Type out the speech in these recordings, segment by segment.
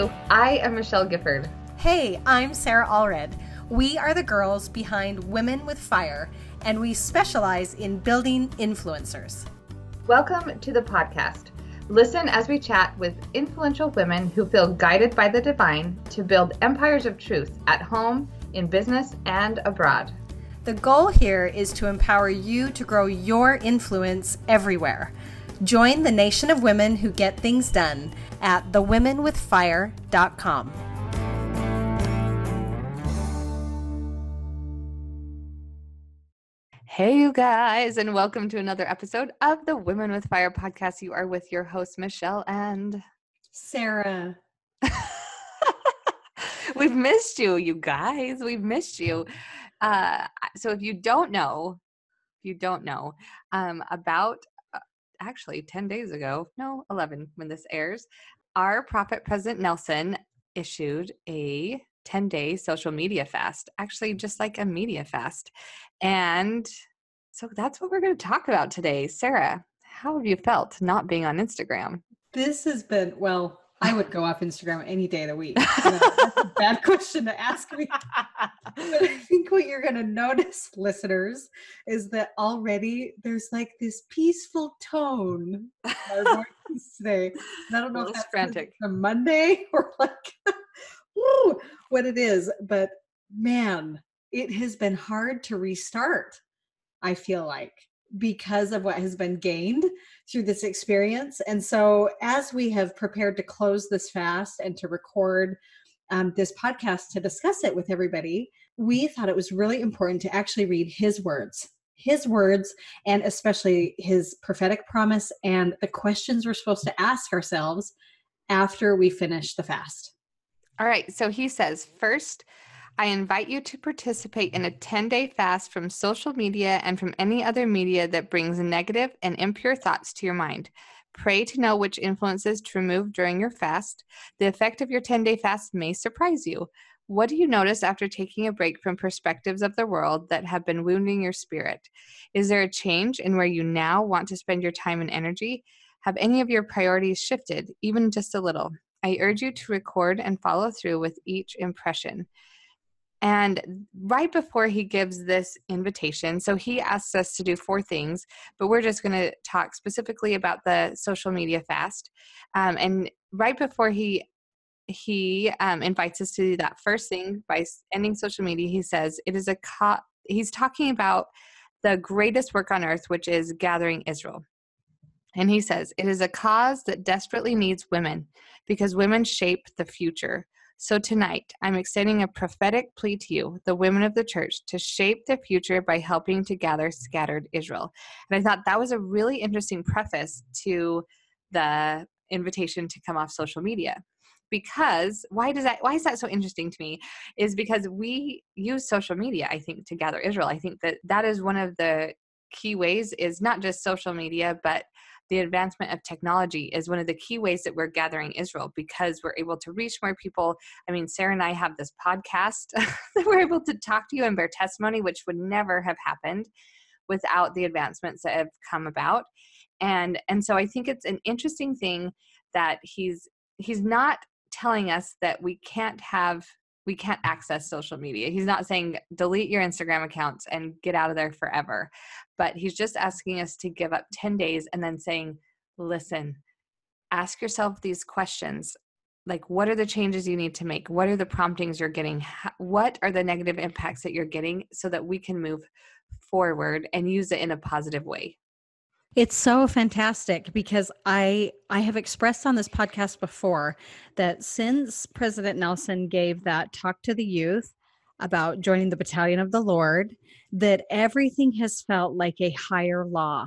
you. I am Michelle Gifford. Hey, I'm Sarah Allred. We are the girls behind Women with Fire, and we specialize in building influencers. Welcome to the podcast. Listen as we chat with influential women who feel guided by the divine to build empires of truth at home, in business, and abroad. The goal here is to empower you to grow your influence everywhere. Join the nation of women who get things done at thewomenwithfire.com. Hey, you guys, and welcome to another episode of the Women with Fire podcast. You are with your host, Michelle and Sarah. We've missed you, you guys. We've missed you. Uh, so, if you don't know, if you don't know, um, about uh, actually 10 days ago, no, 11 when this airs, our Prophet President Nelson issued a 10 day social media fast, actually, just like a media fast. And so that's what we're going to talk about today. Sarah, how have you felt not being on Instagram? This has been, well, I would go off Instagram any day of the week. that's a bad question to ask me. but I think what you're going to notice, listeners, is that already there's like this peaceful tone today. And I don't know if that's frantic from Monday or like woo, what it is, but man, it has been hard to restart. I feel like because of what has been gained through this experience. And so, as we have prepared to close this fast and to record um, this podcast to discuss it with everybody, we thought it was really important to actually read his words, his words, and especially his prophetic promise and the questions we're supposed to ask ourselves after we finish the fast. All right. So he says, first, I invite you to participate in a 10 day fast from social media and from any other media that brings negative and impure thoughts to your mind. Pray to know which influences to remove during your fast. The effect of your 10 day fast may surprise you. What do you notice after taking a break from perspectives of the world that have been wounding your spirit? Is there a change in where you now want to spend your time and energy? Have any of your priorities shifted, even just a little? I urge you to record and follow through with each impression. And right before he gives this invitation, so he asks us to do four things, but we're just going to talk specifically about the social media fast. Um, and right before he he um, invites us to do that first thing by ending social media, he says it is a co- he's talking about the greatest work on earth, which is gathering Israel. And he says, It is a cause that desperately needs women because women shape the future. So tonight, I'm extending a prophetic plea to you, the women of the church, to shape the future by helping to gather scattered Israel. And I thought that was a really interesting preface to the invitation to come off social media because why does that why is that so interesting to me is because we use social media i think to gather israel i think that that is one of the key ways is not just social media but the advancement of technology is one of the key ways that we're gathering Israel because we're able to reach more people. I mean, Sarah and I have this podcast that we're able to talk to you and bear testimony, which would never have happened without the advancements that have come about. And and so I think it's an interesting thing that he's he's not telling us that we can't have we can't access social media. He's not saying delete your Instagram accounts and get out of there forever, but he's just asking us to give up 10 days and then saying, listen, ask yourself these questions. Like, what are the changes you need to make? What are the promptings you're getting? What are the negative impacts that you're getting so that we can move forward and use it in a positive way? It's so fantastic because I I have expressed on this podcast before that since President Nelson gave that talk to the youth about joining the battalion of the Lord that everything has felt like a higher law.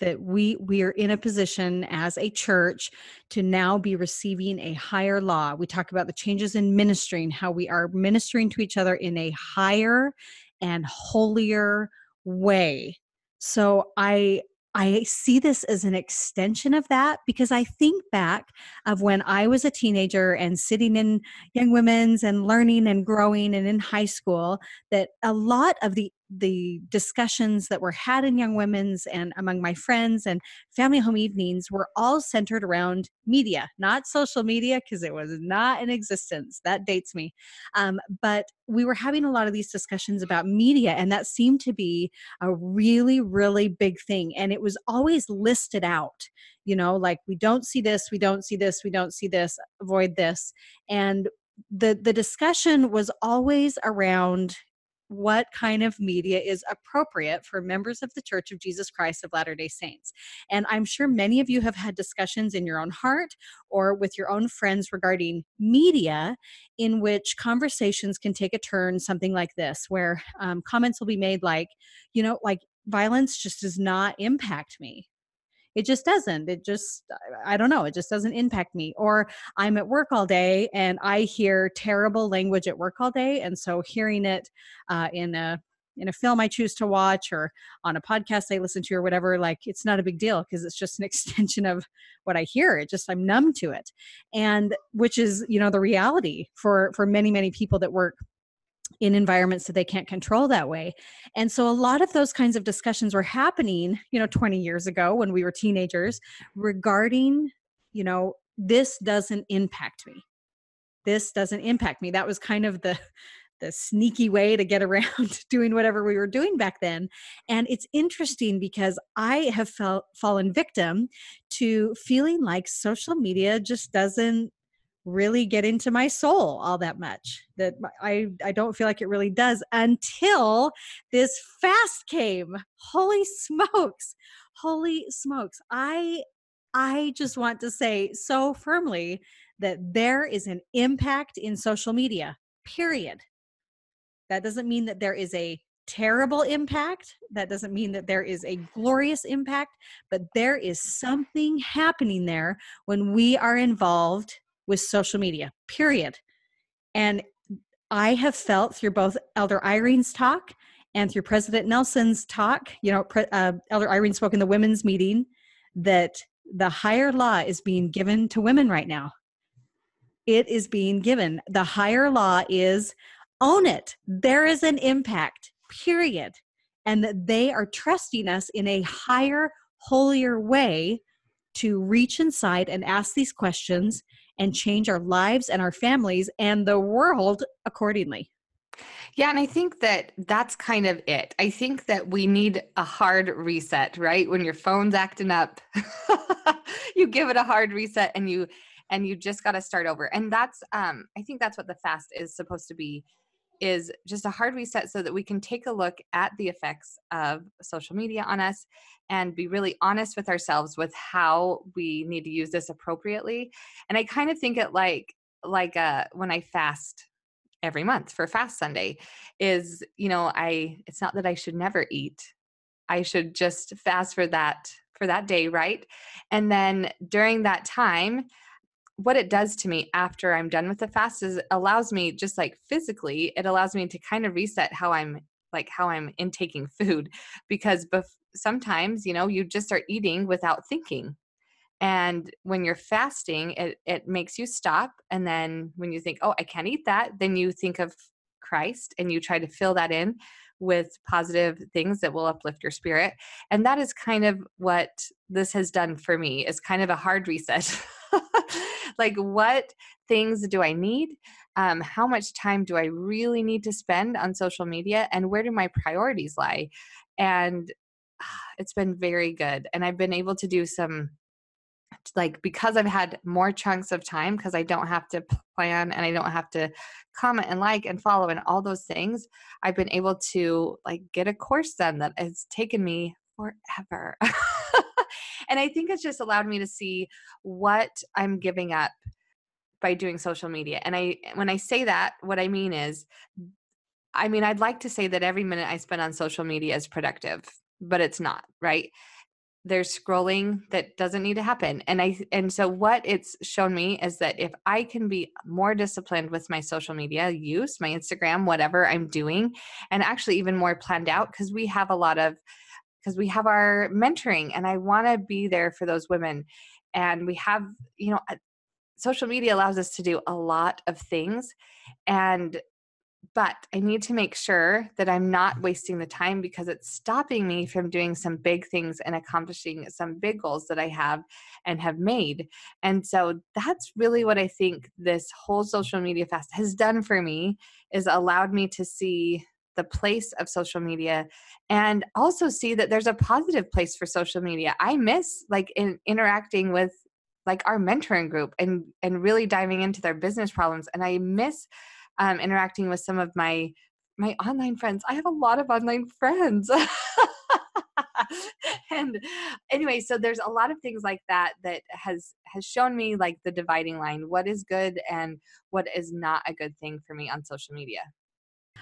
That we we are in a position as a church to now be receiving a higher law. We talk about the changes in ministering how we are ministering to each other in a higher and holier way. So i I see this as an extension of that because I think back of when I was a teenager and sitting in young women's and learning and growing and in high school that a lot of the the discussions that were had in young women's and among my friends and family home evenings were all centered around media not social media because it was not in existence. That dates me. Um, but we were having a lot of these discussions about media and that seemed to be a really really big thing and it was always listed out you know like we don't see this we don't see this we don't see this avoid this and the the discussion was always around what kind of media is appropriate for members of the Church of Jesus Christ of Latter day Saints. And I'm sure many of you have had discussions in your own heart or with your own friends regarding media, in which conversations can take a turn, something like this, where um, comments will be made like, you know, like violence just does not impact me it just doesn't it just i don't know it just doesn't impact me or i'm at work all day and i hear terrible language at work all day and so hearing it uh, in a in a film I choose to watch or on a podcast I listen to or whatever, like it's not a big deal because it's just an extension of what I hear. It just I'm numb to it. And which is, you know, the reality for for many, many people that work in environments that they can't control that way. And so a lot of those kinds of discussions were happening, you know, 20 years ago when we were teenagers regarding, you know, this doesn't impact me. This doesn't impact me. That was kind of the the sneaky way to get around doing whatever we were doing back then. And it's interesting because I have felt fallen victim to feeling like social media just doesn't really get into my soul all that much that i i don't feel like it really does until this fast came holy smokes holy smokes i i just want to say so firmly that there is an impact in social media period that doesn't mean that there is a terrible impact. That doesn't mean that there is a glorious impact, but there is something happening there when we are involved with social media, period. And I have felt through both Elder Eyring's talk and through President Nelson's talk, you know, uh, Elder Irene spoke in the women's meeting, that the higher law is being given to women right now. It is being given. The higher law is own it. There is an impact, period. And that they are trusting us in a higher, holier way to reach inside and ask these questions and change our lives and our families and the world accordingly. Yeah, and I think that that's kind of it. I think that we need a hard reset, right? When your phone's acting up, you give it a hard reset and you and you just got to start over. And that's um I think that's what the fast is supposed to be is just a hard reset so that we can take a look at the effects of social media on us and be really honest with ourselves with how we need to use this appropriately. And i kind of think it like like uh when i fast every month for fast sunday is you know i it's not that i should never eat. I should just fast for that for that day right? And then during that time what it does to me after I'm done with the fast is allows me just like physically, it allows me to kind of reset how I'm like how I'm intaking food because bef- sometimes, you know, you just start eating without thinking. And when you're fasting, it it makes you stop and then when you think, "Oh, I can't eat that," then you think of Christ and you try to fill that in with positive things that will uplift your spirit. And that is kind of what this has done for me is kind of a hard reset. like what things do I need? Um, how much time do I really need to spend on social media? And where do my priorities lie? And it's been very good. And I've been able to do some like because I've had more chunks of time because I don't have to plan and I don't have to comment and like and follow and all those things, I've been able to like get a course done that has taken me forever. and I think it's just allowed me to see what I'm giving up by doing social media. And I when I say that, what I mean is I mean, I'd like to say that every minute I spend on social media is productive, but it's not, right? There's scrolling that doesn't need to happen. And I and so what it's shown me is that if I can be more disciplined with my social media use, my Instagram, whatever I'm doing, and actually even more planned out because we have a lot of because we have our mentoring and I want to be there for those women. And we have, you know, uh, social media allows us to do a lot of things. And but I need to make sure that I'm not wasting the time because it's stopping me from doing some big things and accomplishing some big goals that I have and have made. And so that's really what I think this whole social media fast has done for me is allowed me to see the place of social media and also see that there's a positive place for social media. I miss like in interacting with like our mentoring group and and really diving into their business problems and I miss um, interacting with some of my my online friends. I have a lot of online friends. and anyway, so there's a lot of things like that that has has shown me like the dividing line, what is good and what is not a good thing for me on social media.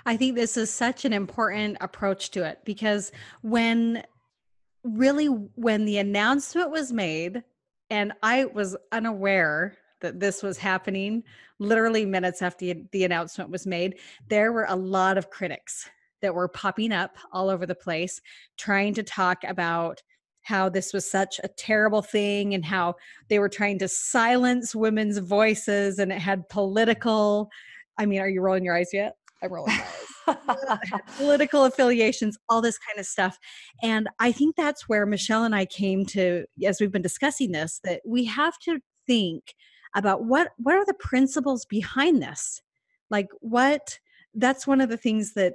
I think this is such an important approach to it because when really when the announcement was made and I was unaware that this was happening literally minutes after the announcement was made there were a lot of critics that were popping up all over the place trying to talk about how this was such a terrible thing and how they were trying to silence women's voices and it had political i mean are you rolling your eyes yet my eyes political affiliations all this kind of stuff. And i think that's where michelle and i came to as we've been discussing this that we have to think about what what are the principles behind this? Like what that's one of the things that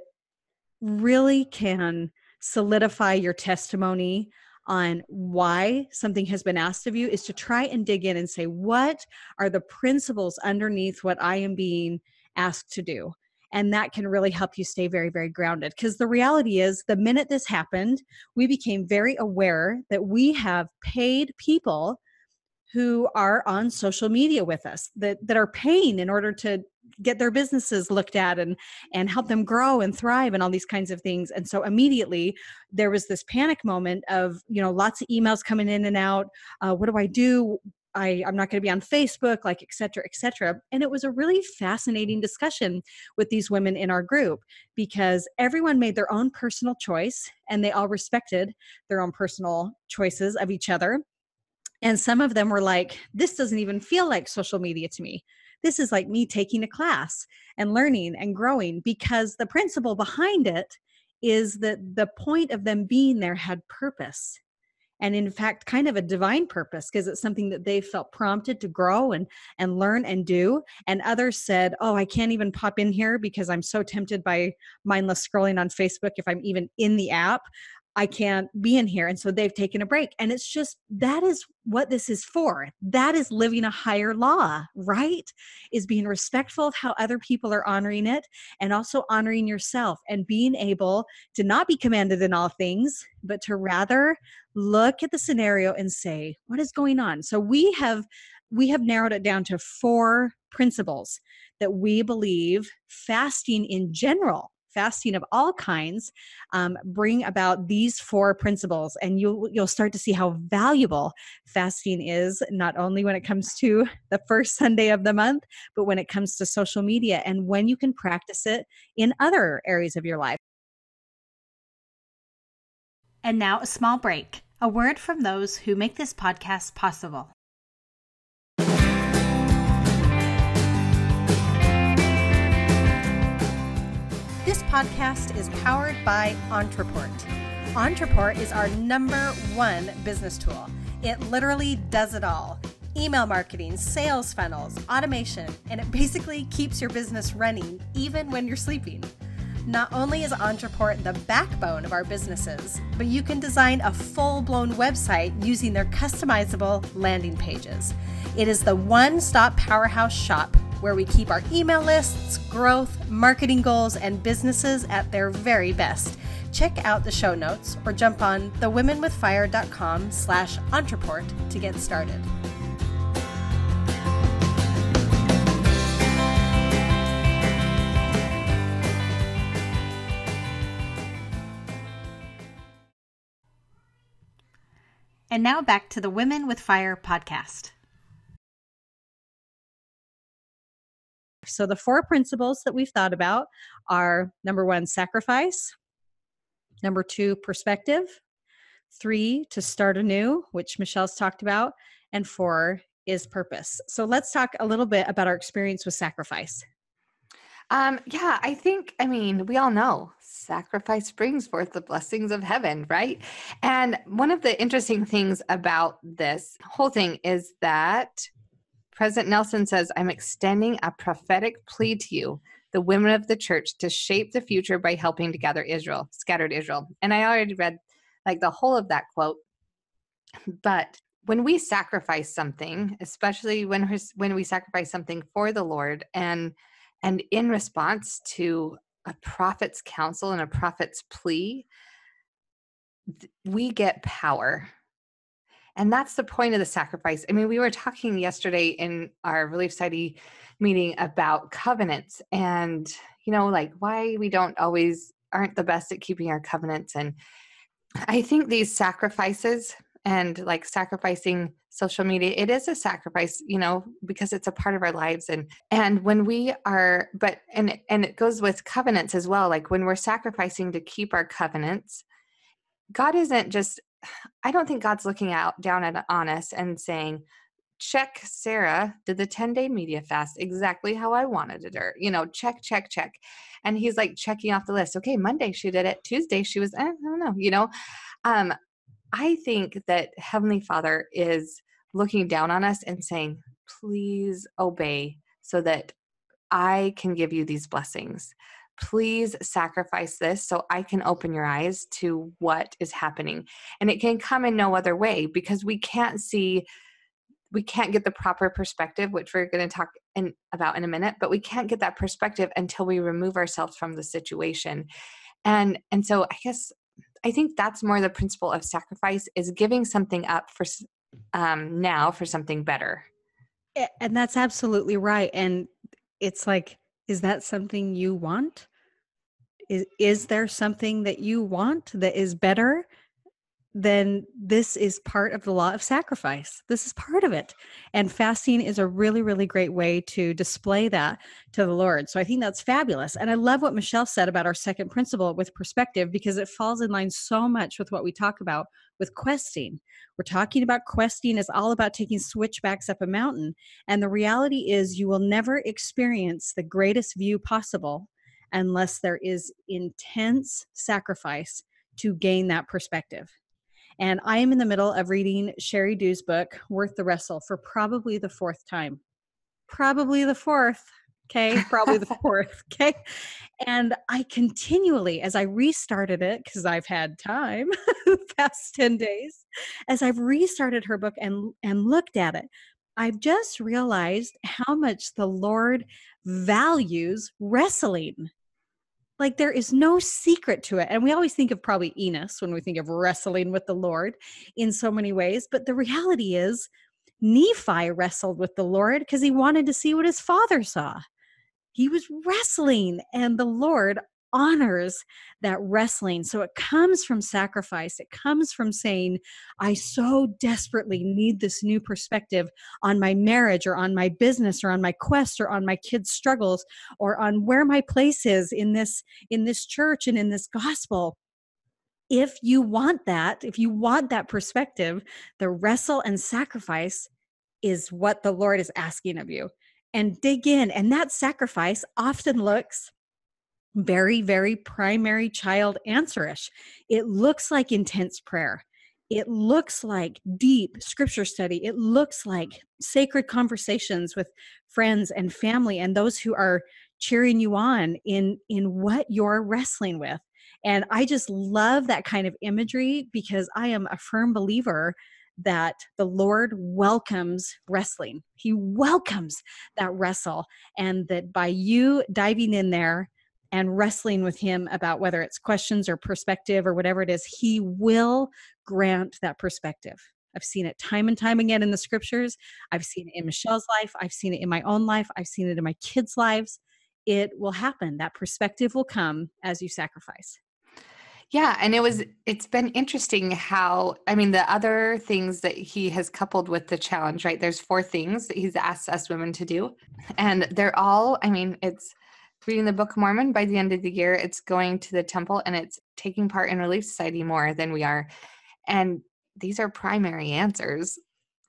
really can solidify your testimony on why something has been asked of you is to try and dig in and say what are the principles underneath what i am being asked to do and that can really help you stay very very grounded. Because the reality is the minute this happened we became very aware that we have paid people who are on social media with us that that are paying in order to get their businesses looked at and and help them grow and thrive and all these kinds of things. And so immediately there was this panic moment of you know lots of emails coming in and out uh, what do i do I, I'm not going to be on Facebook, like, et cetera, et cetera. And it was a really fascinating discussion with these women in our group because everyone made their own personal choice and they all respected their own personal choices of each other. And some of them were like, this doesn't even feel like social media to me. This is like me taking a class and learning and growing because the principle behind it is that the point of them being there had purpose. And in fact, kind of a divine purpose because it's something that they felt prompted to grow and, and learn and do. And others said, Oh, I can't even pop in here because I'm so tempted by mindless scrolling on Facebook if I'm even in the app. I can't be in here. And so they've taken a break. And it's just that is what this is for. That is living a higher law, right? Is being respectful of how other people are honoring it and also honoring yourself and being able to not be commanded in all things, but to rather look at the scenario and say, what is going on? So we have we have narrowed it down to four principles that we believe fasting in general fasting of all kinds um, bring about these four principles and you'll you'll start to see how valuable fasting is not only when it comes to the first sunday of the month but when it comes to social media and when you can practice it in other areas of your life. And now a small break. A word from those who make this podcast possible podcast is powered by Ontraport. Ontraport is our number one business tool. It literally does it all email marketing, sales funnels, automation, and it basically keeps your business running even when you're sleeping. Not only is Ontraport the backbone of our businesses, but you can design a full blown website using their customizable landing pages. It is the one stop powerhouse shop where we keep our email lists, growth, marketing goals, and businesses at their very best. Check out the show notes or jump on thewomenwithfire.com slash ontraport to get started. And now back to the Women with Fire podcast. So, the four principles that we've thought about are number one, sacrifice, number two, perspective, three, to start anew, which Michelle's talked about, and four is purpose. So, let's talk a little bit about our experience with sacrifice. Um, yeah, I think, I mean, we all know sacrifice brings forth the blessings of heaven, right? And one of the interesting things about this whole thing is that President Nelson says, I'm extending a prophetic plea to you, the women of the church, to shape the future by helping to gather Israel, scattered Israel. And I already read like the whole of that quote. But when we sacrifice something, especially when when we sacrifice something for the Lord and and in response to a prophet's counsel and a prophet's plea, we get power. And that's the point of the sacrifice. I mean, we were talking yesterday in our Relief Society meeting about covenants and, you know, like why we don't always aren't the best at keeping our covenants. And I think these sacrifices and like sacrificing social media it is a sacrifice you know because it's a part of our lives and and when we are but and and it goes with covenants as well like when we're sacrificing to keep our covenants god isn't just i don't think god's looking out down at on us and saying check sarah did the 10 day media fast exactly how i wanted it or you know check check check. And he's like checking off the list. Okay monday she did it tuesday she was eh, i don't know you know? Um I think that Heavenly Father is looking down on us and saying, please obey so that I can give you these blessings. Please sacrifice this so I can open your eyes to what is happening. And it can come in no other way because we can't see, we can't get the proper perspective, which we're going to talk in, about in a minute, but we can't get that perspective until we remove ourselves from the situation. And and so I guess I think that's more the principle of sacrifice is giving something up for um, now for something better. And that's absolutely right. And it's like, is that something you want? Is is there something that you want that is better? Then this is part of the law of sacrifice. This is part of it. And fasting is a really, really great way to display that to the Lord. So I think that's fabulous. And I love what Michelle said about our second principle with perspective because it falls in line so much with what we talk about with questing. We're talking about questing is all about taking switchbacks up a mountain. And the reality is you will never experience the greatest view possible unless there is intense sacrifice to gain that perspective. And I am in the middle of reading Sheri Dew's book, Worth the Wrestle, for probably the fourth time. Probably the fourth. Okay. Probably the fourth. Okay. And I continually, as I restarted it, because I've had time the past 10 days, as I've restarted her book and, and looked at it, I've just realized how much the Lord values wrestling like there is no secret to it. And we always think of probably Enos when we think of wrestling with the Lord in so many ways. But the reality is, Nephi wrestled with the Lord because he wanted to see what his father saw. He was wrestling, and the Lord honors that wrestling. So it comes from sacrifice. It comes from saying, I so desperately need this new perspective on my marriage or on my business or on my quest or on my kids' struggles or on where my place is in this in this church and in this gospel. If you want that, if you want that perspective, the wrestle and sacrifice is what the Lord is asking of you. And dig in. And that sacrifice often looks very, very primary child answerish. It looks like intense prayer. It looks like deep scripture study. It looks like sacred conversations with friends and family and those who are cheering you on in in what you're wrestling with. And I just love that kind of imagery because I am a firm believer that the Lord welcomes wrestling. He welcomes that wrestle. And that by you diving in there and wrestling with him about whether it's questions or perspective or whatever it is, he will grant that perspective. I've seen it time and time again in the scriptures. I've seen it in Michelle's life. I've seen it in my own life. I've seen it in my kids' lives. It will happen. That perspective will come as you sacrifice. Yeah, and it was it's been interesting how I mean the other things that he has coupled with the challenge, right? There's four things that he's asked us women to do. And they're all, I mean, it's reading the Book of Mormon by the end of the year. It's going to the temple and it's taking part in Relief Society more than we are. And these are primary answers,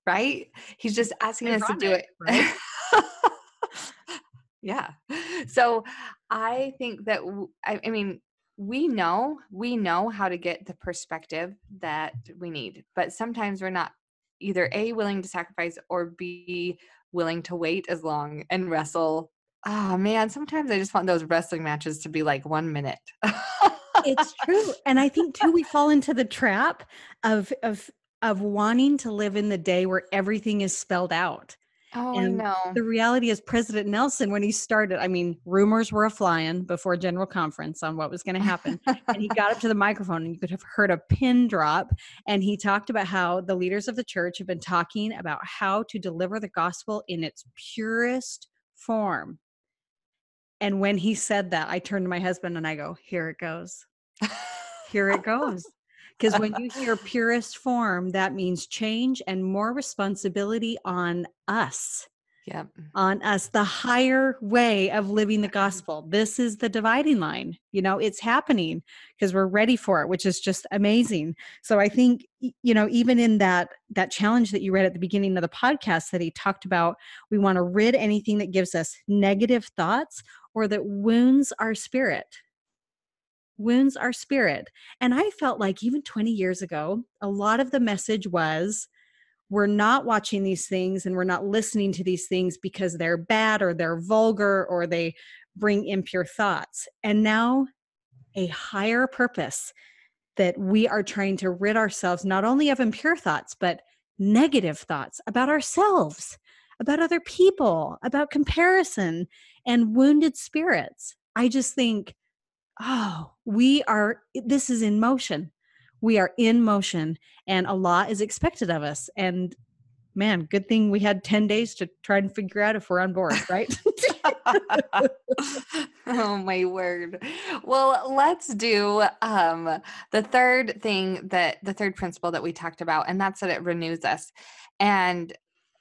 right? He's just asking us to do it. Right? yeah. so I think that I mean we know we know how to get the perspective that we need, but sometimes we're not either a willing to sacrifice or b willing to wait as long and wrestle. Oh man, sometimes I just want those wrestling matches to be like one minute. it's true and i think too we fall into the trap of of of wanting to live in the day where everything is spelled out oh, and know. the reality is president nelson when he started i mean rumors were a flying before general conference on what was going to happen and he got up to the microphone and you could have heard a pin drop and he talked about how the leaders of the church have been talking about how to deliver the gospel in its purest form and when he said that, I turned to my husband and I go, Here it goes. Here it goes. Because when you hear purest form, that means change and more responsibility on us. Yep. On us, the higher way of living the gospel. This is the dividing line. You know, it's happening because we're ready for it, which is just amazing. So I think, you know, even in that that challenge that you read at the beginning of the podcast that he talked about, we want to rid anything that gives us negative thoughts or that wounds our spirit. Wounds our spirit. And I felt like even 20 years ago, a lot of the message was we're not watching these things and we're not listening to these things because they're bad or they're vulgar or they bring impure thoughts. And now a higher purpose that we are trying to rid ourselves not only of impure thoughts, but negative thoughts about ourselves, about other people, about comparison, and wounded spirits. I just think, oh, we are, this is in motion. We are in motion, and a lot is expected of us. And man, good thing we had 10 days to try and figure out if we're on board, right? oh my word. Well, let's do um the third thing that the third principle that we talked about and that's that it renews us. And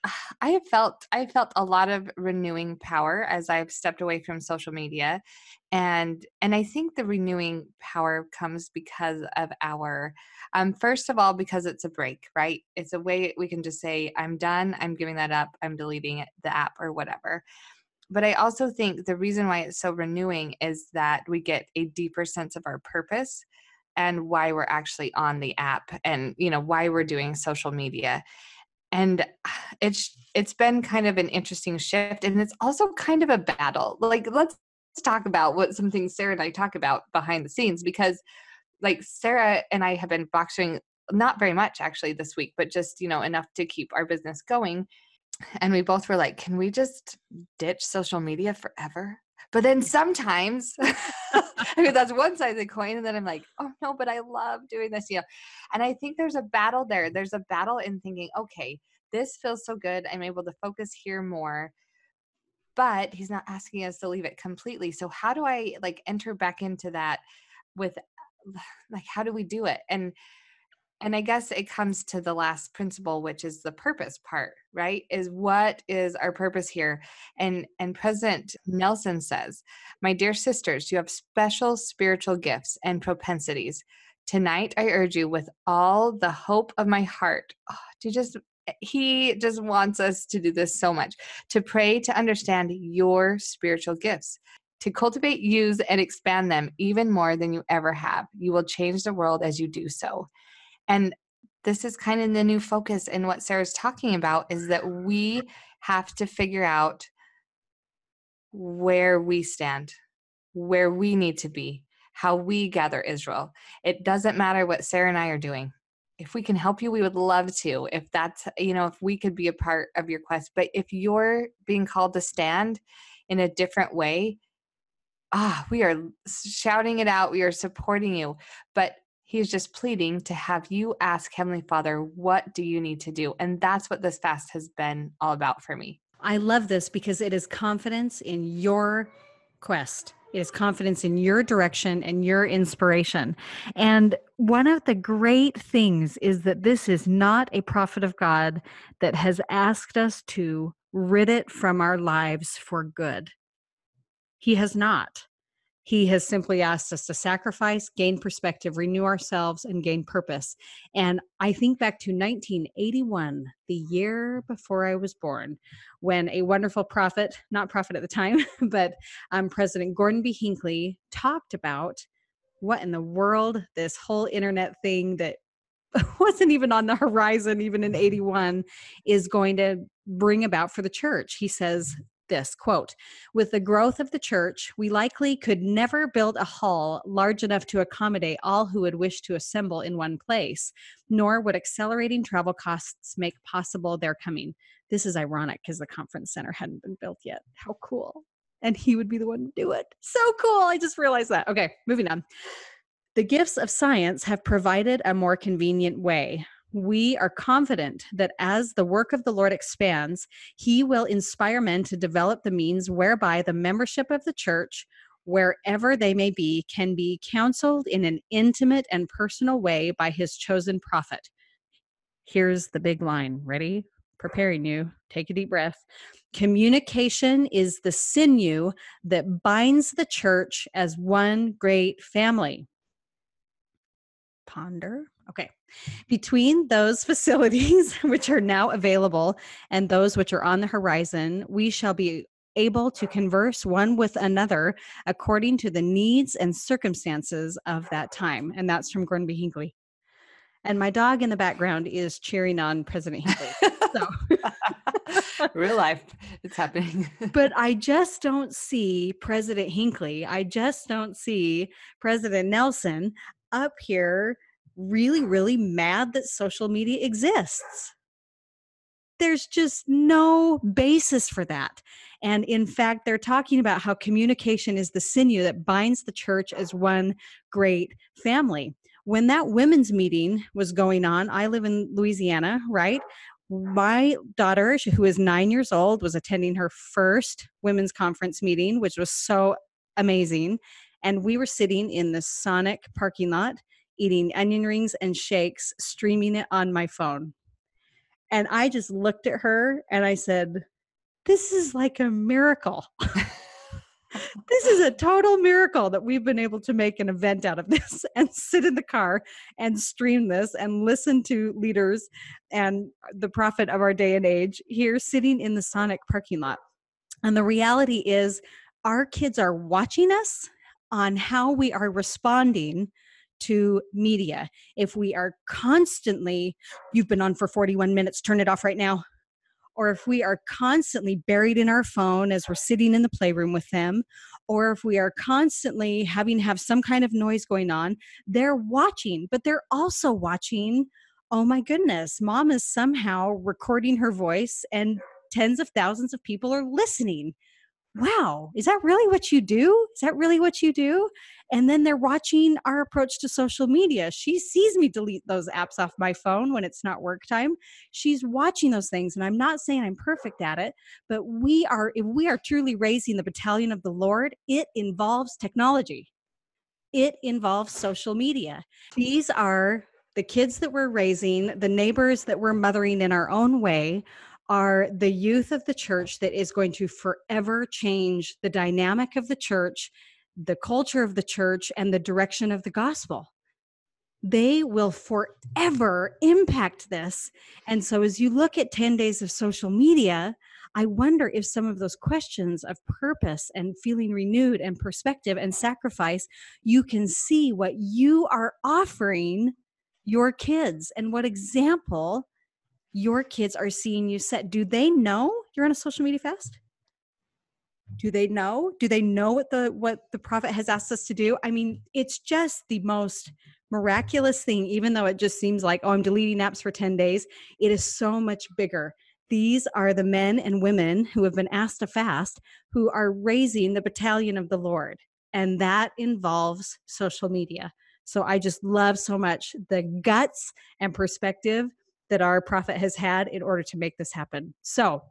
I have felt I felt a lot of renewing power as I've stepped away from social media and and I think the renewing power comes because of our um first of all because it's a break, right? It's a way we can just say I'm done, I'm giving that up, I'm deleting it, the app or whatever. But I also think the reason why it's so renewing is that we get a deeper sense of our purpose and why we're actually on the app and you know why we're doing social media and it's it's been kind of an interesting shift and it's also kind of a battle. Like let's talk about what some things sarah and i talk about behind the scenes because like sarah and i have been boxing not very much actually this week but just you know enough to keep our business going. And we both were like can we just ditch social media forever? But then sometimes I mean, that's one side of the coin and then i'm like oh no but i love doing this you know? And i think there's a battle there. There's a battle in thinking okay this feels so good. I'm able to focus here more. But he's not asking us to leave it completely. So how do i like enter back into that with like how do we do it? And and i guess it comes to the last principle which is the purpose part right is what is our purpose here and and president nelson says my dear sisters you have special spiritual gifts and propensities tonight i urge you with all the hope of my heart oh, to just eh, he just wants us to do this so much to pray to understand your spiritual gifts to cultivate, use, and expand them even more than you ever have. You will change the world as you do so. And this is kind of the new focus in what Sarah's talking about is that we have to figure out where we stand, where we need to be, how we gather Israel. It doesn't matter what Sarah and I are doing. If we can help you, we would love to. If that's, you know, if we could be a part of your quest. But if you're being called to stand in a different way, ah, we are shouting it out. We are supporting you. But he is just pleading to have you ask Heavenly Father, what do you need to do? And that's what this fast has been all about for me. I love this because it is confidence in your quest. It is confidence in your direction and your inspiration. And one of the great things is that this is not a prophet of God that has asked us to rid it from our lives for good. He has not. He has simply asked us to sacrifice, gain perspective, renew ourselves, and gain purpose. And I think back to 1981, the year before I was born, when a wonderful prophet, not prophet at the time, but um, President Gordon B. Hinckley talked about what in the world this whole internet thing that wasn't even on the horizon even in 81 is going to bring about for the church. He says this quote with the growth of the church we likely could never build a hall large enough to accommodate all who would wish to assemble in one place nor would accelerating travel costs make possible their coming. This is ironic because the conference center hadn't been built yet. How cool. And he would be the one to do it. So cool! I just realized that. Okay moving on. The gifts of science have provided a more convenient way we are confident that as the work of the Lord expands, He will inspire men to develop the means whereby the membership of the church, wherever they may be, can be counseled in an intimate and personal way by His chosen prophet. Here's the big line. Ready? Preparing you. Take a deep breath. Communication is the sinew that binds the church as one great family. Ponder. Okay. Between those facilities, which are now available, and those which are on the horizon, we shall be able to converse one with another according to the needs and circumstances of that time. And that's from Gordon B. Hinckley. And my dog in the background is cheering on President Hinckley. so. Real life, it's happening. but I just don't see President Hinckley. I just don't see President Nelson up here really, really mad that social media exists. There's just no basis for that. And in mm. fact, they're talking about how communication is the sinew that binds the church as one great family. When that women's meeting was going on, I live in Louisiana, right? my daughter, who is nine years old, was attending her first women's conference meeting, which was so amazing. And we were sitting in the Sonic parking lot eating onion rings and shakes, streaming it on my phone. And I just looked at her and I said, This is like a miracle. this is a total miracle that we've been able to make an event out of this and sit in the car and stream this and listen to leaders and the prophet of our day and age here sitting in the Sonic parking lot. And the reality is, our kids are watching us on how we are responding to media. If we are constantly, you've been on for 41 minutes, turn it off right now. Or if we are constantly buried in our phone as we're sitting in the playroom with them, or if we are constantly having to have some kind of noise going on, they're watching, but they're also watching, oh my goodness, mom is somehow recording her voice and tens of thousands of people are listening wow, is that really what you do? Is that really what you do? And then they're watching our approach to social media. She sees me delete those apps off my phone when it's not work time. She's watching those things. And I'm not saying I'm perfect at it, but we are, if we are truly raising the battalion of the Lord, it involves technology, it involves social media. These are the kids that we're raising, the neighbors that we're mothering in our own way are the youth of the church that is going to forever change the dynamic of the church, the culture of the church, and the direction of the gospel. They will forever impact this. And so, as you look at 10 days of social media, I wonder if some of those questions of purpose and feeling renewed and perspective and sacrifice, you can see what you are offering your kids and what example your kids are seeing you set do they know you're on a social media fast? Do they know? Do they know what the what the prophet has asked us to do? I mean it's just the most miraculous thing even though it just seems like oh i'm deleting apps for 10 days. It is so much bigger. These are the men and women who have been asked to fast who are raising the battalion of the lord and that involves social media. So i just love so much the guts and perspective that our prophet has had in order to make this happen. So,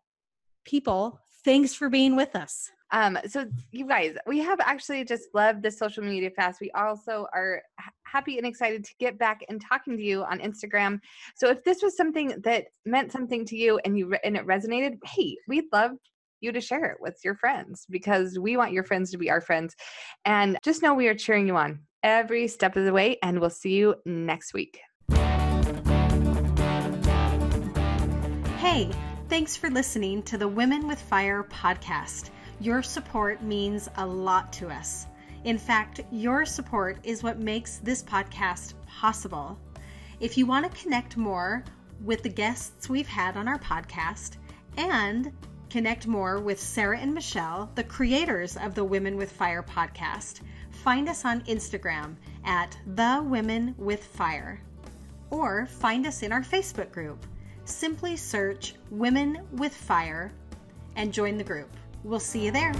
people, thanks for being with us. Um, so you guys, we have actually just loved the social media fast. We also are happy and excited to get back and talking to you on Instagram. So if this was something that meant something to you and you re- and it resonated, hey, we'd love you to share it with your friends because we want your friends to be our friends. And just know we are cheering you on every step of the way, and we'll see you next week. Hey, thanks for listening to the Women with Fire podcast. Your support means a lot to us. In fact, your support is what makes this podcast possible. If you want to connect more with the guests we've had on our podcast and connect more with Sarah and Michelle, the creators of the Women with Fire podcast, find us on Instagram at The Women with Fire or find us in our Facebook group. Simply search Women with Fire and join the group. We'll see you there.